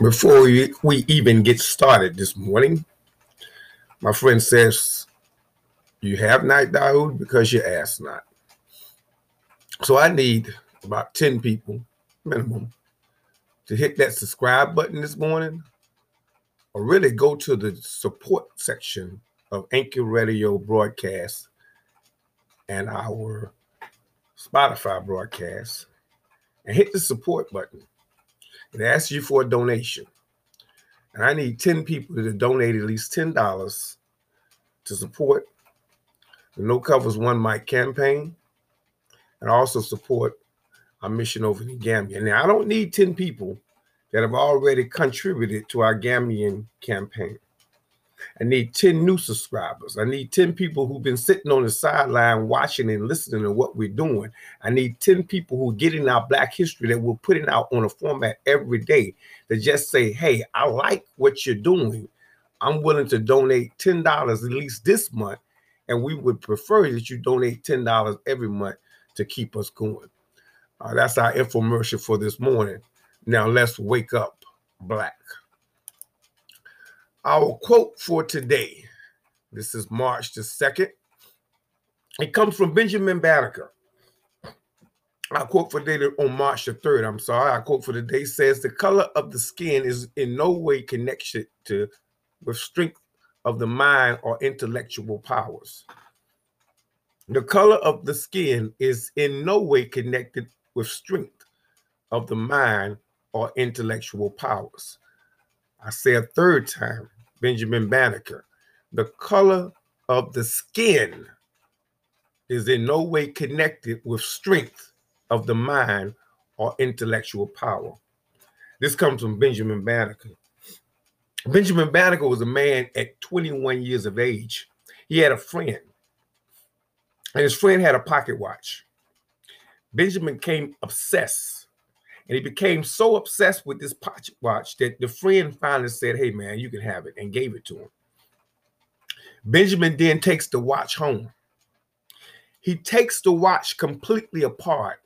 Before we, we even get started this morning, my friend says, You have not dialed because you asked not. So I need about 10 people minimum to hit that subscribe button this morning or really go to the support section of Anchor Radio broadcast and our Spotify broadcast and hit the support button. It asks you for a donation. And I need 10 people to donate at least $10 to support the No Covers One Mic campaign and also support our mission over in Gambia. Now, I don't need 10 people that have already contributed to our Gambian campaign. I need 10 new subscribers. I need 10 people who've been sitting on the sideline watching and listening to what we're doing. I need 10 people who are getting our Black history that we're putting out on a format every day to just say, hey, I like what you're doing. I'm willing to donate $10 at least this month. And we would prefer that you donate $10 every month to keep us going. Uh, that's our infomercial for this morning. Now let's wake up black. Our quote for today, this is March the 2nd. It comes from Benjamin Banneker. I quote for today on March the 3rd, I'm sorry, I quote for the day says the color of the skin is in no way connected to with strength of the mind or intellectual powers. The color of the skin is in no way connected with strength of the mind or intellectual powers. I say a third time, Benjamin Banneker, the color of the skin is in no way connected with strength of the mind or intellectual power. This comes from Benjamin Banneker. Benjamin Banneker was a man at 21 years of age. He had a friend, and his friend had a pocket watch. Benjamin became obsessed and he became so obsessed with this pocket watch that the friend finally said, Hey, man, you can have it, and gave it to him. Benjamin then takes the watch home. He takes the watch completely apart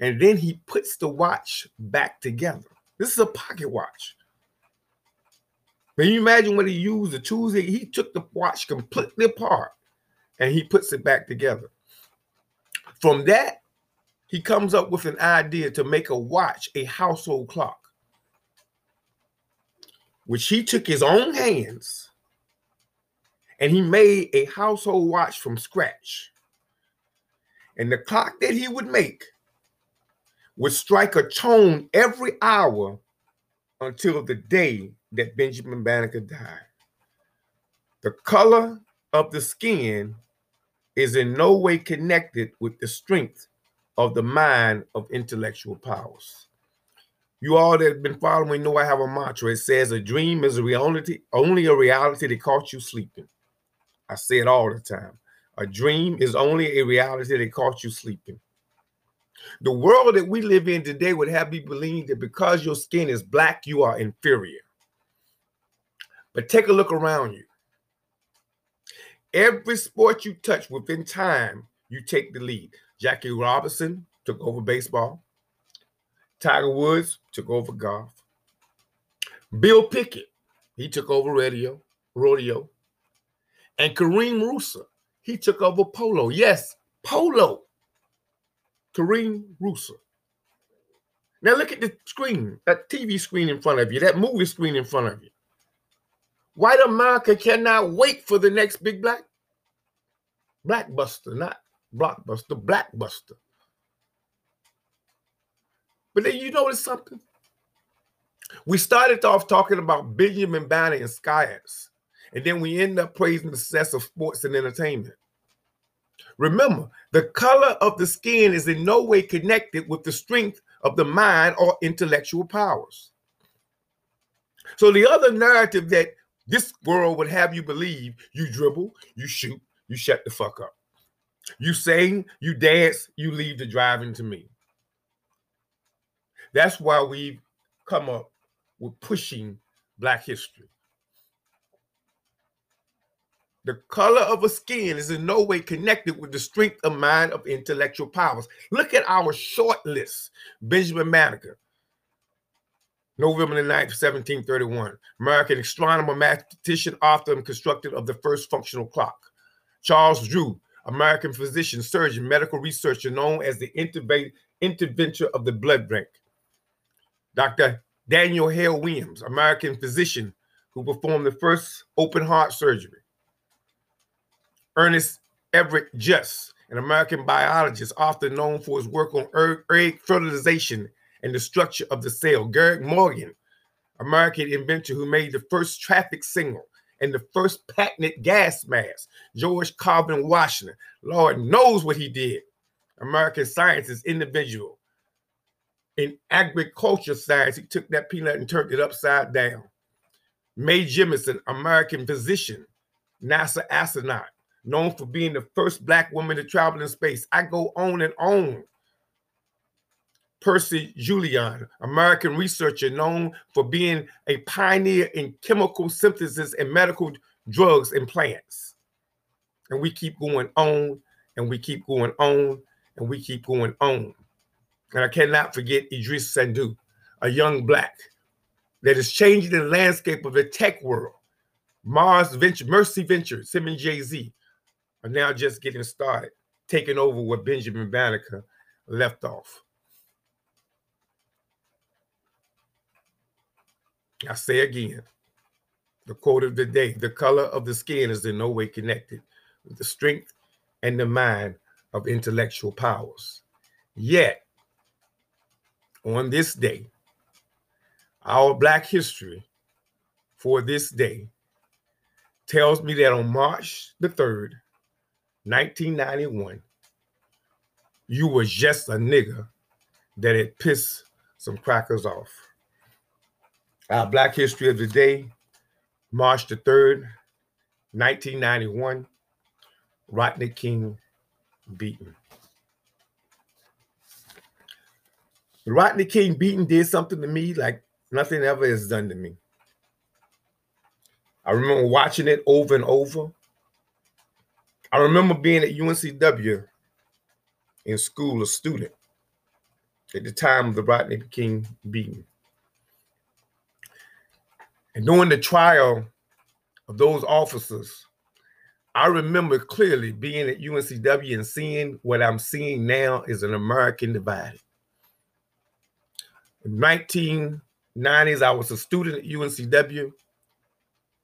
and then he puts the watch back together. This is a pocket watch. Can you imagine what he used the tools? He took the watch completely apart and he puts it back together. From that, he comes up with an idea to make a watch a household clock, which he took his own hands and he made a household watch from scratch. And the clock that he would make would strike a tone every hour until the day that Benjamin Banneker died. The color of the skin is in no way connected with the strength of the mind of intellectual powers. You all that have been following know I have a mantra. It says a dream is a reality, only a reality that caught you sleeping. I say it all the time. A dream is only a reality that caught you sleeping. The world that we live in today would have you believe that because your skin is black, you are inferior. But take a look around you. Every sport you touch within time, you take the lead. Jackie Robinson took over baseball. Tiger Woods took over golf. Bill Pickett, he took over radio, rodeo. And Kareem Rosser, he took over polo. Yes, polo. Kareem Rosser. Now look at the screen, that TV screen in front of you, that movie screen in front of you. White America cannot wait for the next big black blackbuster, not blockbuster, blackbuster. But then you notice something? We started off talking about Benjamin Banner and Skiers, and then we end up praising the success of sports and entertainment. Remember, the color of the skin is in no way connected with the strength of the mind or intellectual powers. So the other narrative that this world would have you believe you dribble, you shoot, you shut the fuck up. You sing, you dance, you leave the driving to me. That's why we've come up with pushing Black history. The color of a skin is in no way connected with the strength of mind of intellectual powers. Look at our short list Benjamin Banneker, November the 9th, 1731. American astronomer, mathematician, author, and constructor of the first functional clock. Charles Drew, American physician, surgeon, medical researcher, known as the interventor of the blood bank. Dr. Daniel Hale Williams, American physician who performed the first open heart surgery. Ernest Everett Just, an American biologist, often known for his work on er, egg fertilization and the structure of the cell. Garrett Morgan, American inventor who made the first traffic signal and the first patented gas mask. George Calvin Washington, Lord knows what he did. American scientist, individual. In agriculture science, he took that peanut and turned it upside down. Mae Jemison, American physician, NASA astronaut, known for being the first black woman to travel in space. I go on and on. Percy Julian, American researcher known for being a pioneer in chemical synthesis and medical drugs and plants. And we keep going on and we keep going on and we keep going on. And I cannot forget Idris Sandu, a young black that is changing the landscape of the tech world. Mars Venture, Marcy Ventures, him and Jay-Z are now just getting started, taking over where Benjamin Banneker left off. I say again, the quote of the day the color of the skin is in no way connected with the strength and the mind of intellectual powers. Yet, on this day, our Black history for this day tells me that on March the 3rd, 1991, you was just a nigger that had pissed some crackers off. Our Black History of the Day, March the 3rd, 1991, Rodney King beaten. Rodney King beaten did something to me like nothing ever has done to me. I remember watching it over and over. I remember being at UNCW in school, a student at the time of the Rodney King beating. And during the trial of those officers, I remember clearly being at UNCW and seeing what I'm seeing now is an American divided. In 1990s, I was a student at UNCW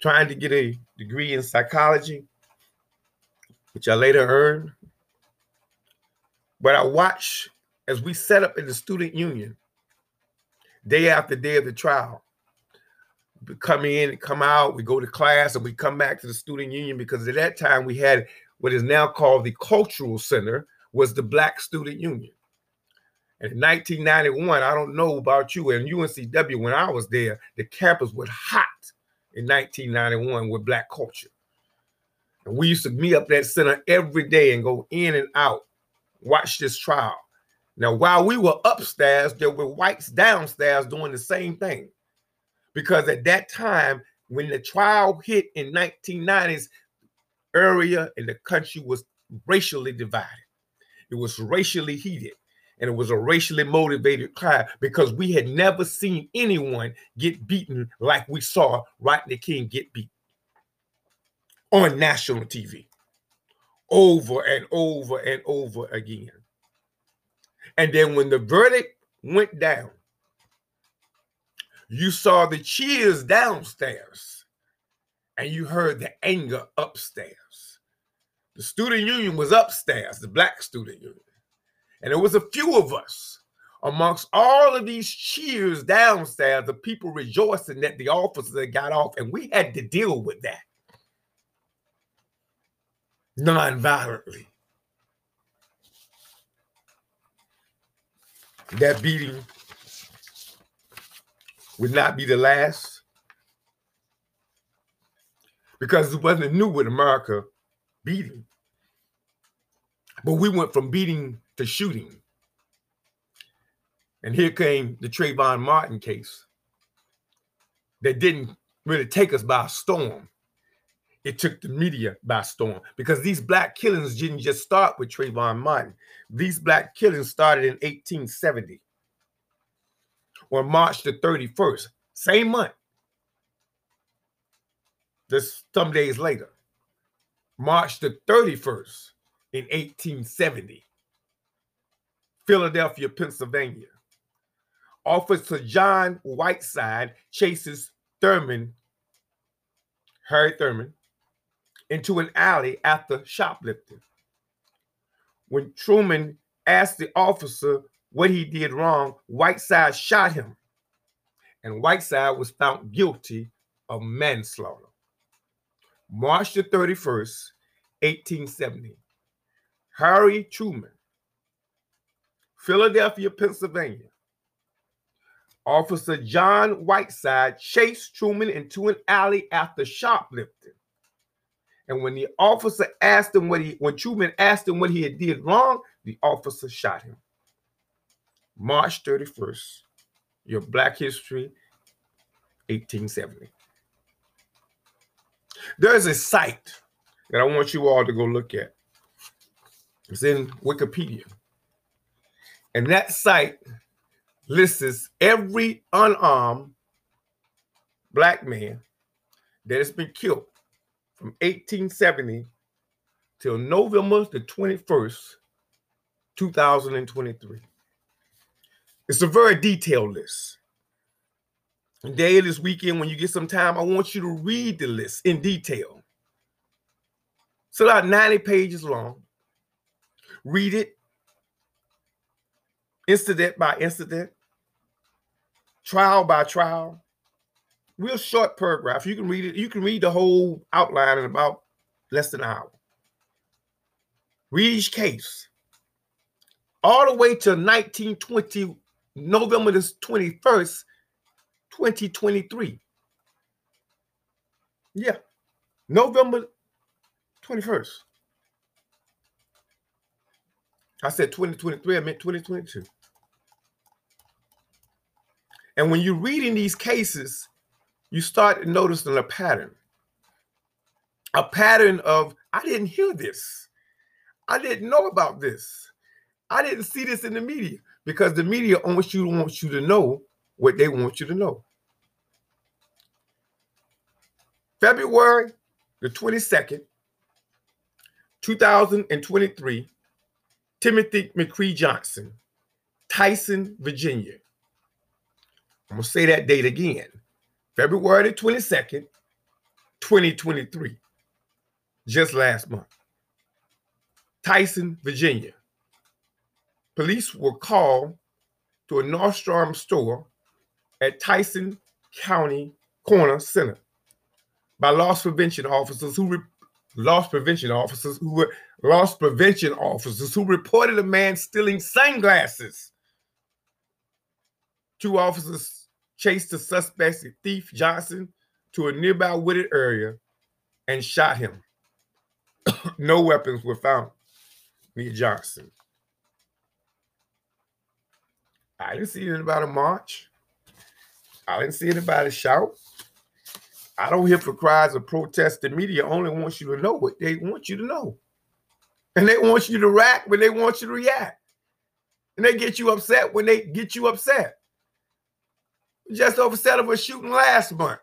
trying to get a degree in psychology, which I later earned. But I watched as we set up in the student union day after day of the trial come in, come out, we go to class, and we come back to the student union because at that time we had what is now called the Cultural Center, was the Black Student Union. And in 1991, I don't know about you, and UNCW, when I was there, the campus was hot in 1991 with Black culture. And we used to meet up at that center every day and go in and out, watch this trial. Now, while we were upstairs, there were whites downstairs doing the same thing because at that time, when the trial hit in 1990s, area in the country was racially divided. It was racially heated and it was a racially motivated crime because we had never seen anyone get beaten like we saw Rodney King get beat on national TV over and over and over again. And then when the verdict went down, you saw the cheers downstairs and you heard the anger upstairs. The student union was upstairs, the black student union. And there was a few of us amongst all of these cheers downstairs, the people rejoicing that the officers had got off, and we had to deal with that non-violently. That beating would not be the last because it wasn't new with America beating. But we went from beating to shooting. And here came the Trayvon Martin case that didn't really take us by storm. It took the media by storm because these black killings didn't just start with Trayvon Martin. These black killings started in 1870 on March the 31st, same month. Just some days later, March the 31st in 1870, Philadelphia, Pennsylvania. Officer John Whiteside chases Thurman, Harry Thurman, into an alley after shoplifting. When Truman asked the officer what he did wrong, Whiteside shot him, and Whiteside was found guilty of manslaughter. March the 31st, 1870. Harry Truman, Philadelphia, Pennsylvania. Officer John Whiteside chased Truman into an alley after shoplifting. And when the officer asked him what he, when Truman asked him what he had did wrong, the officer shot him. March 31st, your Black History, 1870. There's a site that I want you all to go look at. It's in Wikipedia. And that site lists every unarmed black man that has been killed from 1870 till November the 21st, 2023. It's a very detailed list. Day this weekend, when you get some time, I want you to read the list in detail. It's about 90 pages long. Read it incident by incident, trial by trial. Real short paragraph. You can read it. You can read the whole outline in about less than an hour. Read each case. All the way to 1920, November the 21st, 2023. Yeah. November 21st. I said 2023, I meant 2022. And when you're reading these cases, you start noticing a pattern. A pattern of, I didn't hear this. I didn't know about this. I didn't see this in the media because the media wants you wants you to know what they want you to know. February the 22nd, 2023, Timothy McCree Johnson, Tyson, Virginia. I'm going to say that date again. February the 22nd, 2023, just last month. Tyson, Virginia. Police were called to a Nordstrom store at Tyson County Corner Center by loss prevention officers who re- loss prevention officers who were loss prevention officers who reported a man stealing sunglasses. Two officers chased the suspect, thief Johnson, to a nearby wooded area and shot him. no weapons were found near Johnson. I didn't see anybody march. I didn't see anybody shout. I don't hear for cries of protest. The media only wants you to know what they want you to know. And they want you to react when they want you to react. And they get you upset when they get you upset. Just upset of a shooting last month,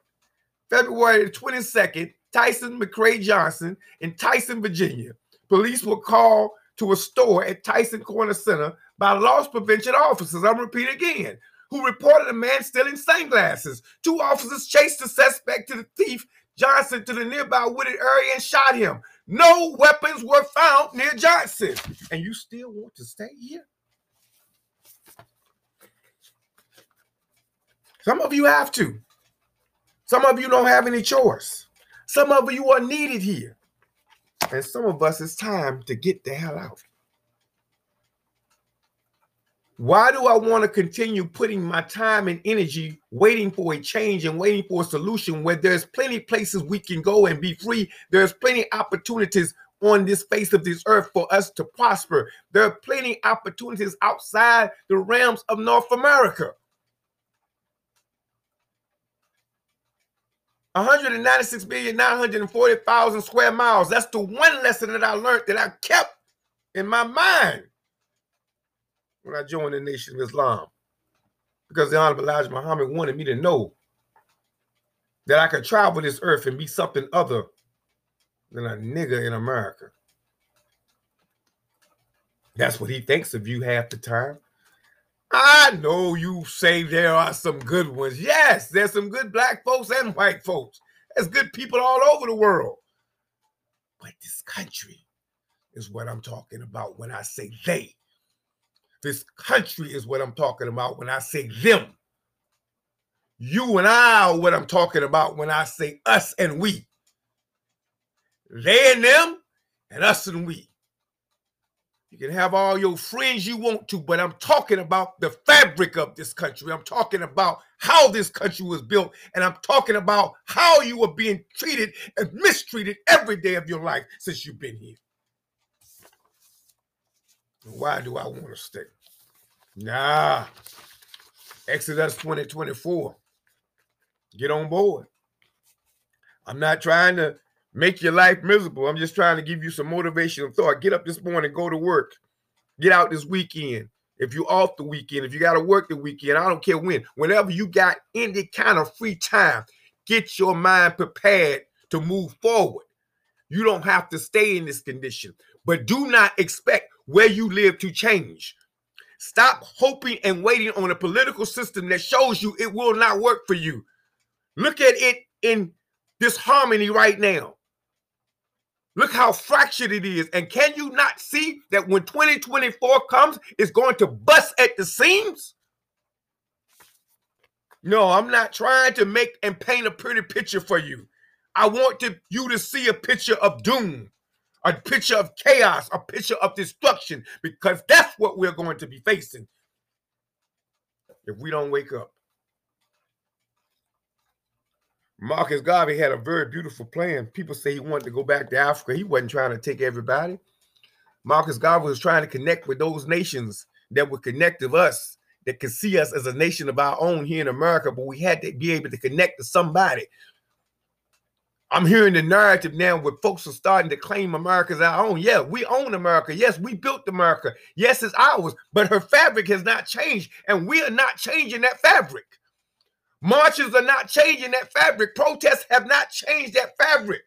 February 22nd, Tyson McCray Johnson in Tyson, Virginia. Police were called to a store at Tyson Corner Center by loss prevention officers. I'm repeat again who reported a man stealing sunglasses. Two officers chased the suspect to the thief Johnson to the nearby wooded area and shot him. No weapons were found near Johnson. And you still want to stay here? Some of you have to. Some of you don't have any choice. Some of you are needed here. And some of us, it's time to get the hell out. Why do I want to continue putting my time and energy waiting for a change and waiting for a solution where there's plenty places we can go and be free? There's plenty opportunities on this face of this earth for us to prosper. There are plenty opportunities outside the realms of North America. 196,940,000 square miles. That's the one lesson that I learned that I kept in my mind when I joined the Nation of Islam. because the Honorable Elijah Muhammad wanted me to know that I could travel this earth and be something other than a nigger in America. That's what he thinks of you half the time. I know you say there are some good ones. Yes, there's some good black folks and white folks. There's good people all over the world. But this country is what I'm talking about when I say they. This country is what I'm talking about when I say them. You and I are what I'm talking about when I say us and we. They and them, and us and we. You can have all your friends you want to, but I'm talking about the fabric of this country. I'm talking about how this country was built, and I'm talking about how you are being treated and mistreated every day of your life since you've been here. Why do I want to stay? Nah. Exodus 2024. Get on board. I'm not trying to make your life miserable. I'm just trying to give you some motivational thought. Get up this morning, go to work. Get out this weekend. If you're off the weekend, if you got to work the weekend, I don't care when. Whenever you got any kind of free time, get your mind prepared to move forward. You don't have to stay in this condition, but do not expect where you live to change. Stop hoping and waiting on a political system that shows you it will not work for you. Look at it in this harmony right now. Look how fractured it is. And can you not see that when 2024 comes, it's going to bust at the seams? No, I'm not trying to make and paint a pretty picture for you. I want to, you to see a picture of doom, a picture of chaos, a picture of destruction, because that's what we're going to be facing if we don't wake up. Marcus Garvey had a very beautiful plan. People say he wanted to go back to Africa. He wasn't trying to take everybody. Marcus Garvey was trying to connect with those nations that would connect with us, that could see us as a nation of our own here in America, but we had to be able to connect to somebody. I'm hearing the narrative now where folks are starting to claim America's our own. Yeah, we own America. Yes, we built America. Yes, it's ours, but her fabric has not changed, and we are not changing that fabric. Marches are not changing that fabric. Protests have not changed that fabric.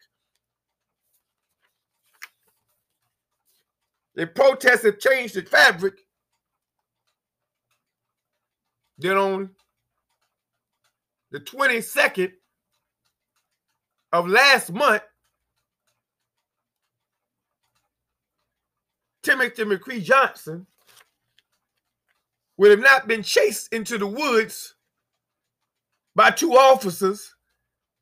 If protests have changed the fabric, then on the 22nd of last month, Timothy McCree Johnson would have not been chased into the woods by two officers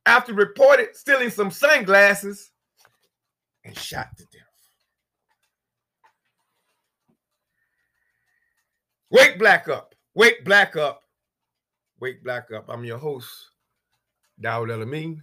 after reported stealing some sunglasses and shot to death. Wake black up. Wake black up. Wake black up. I'm your host, Dawud Elamine.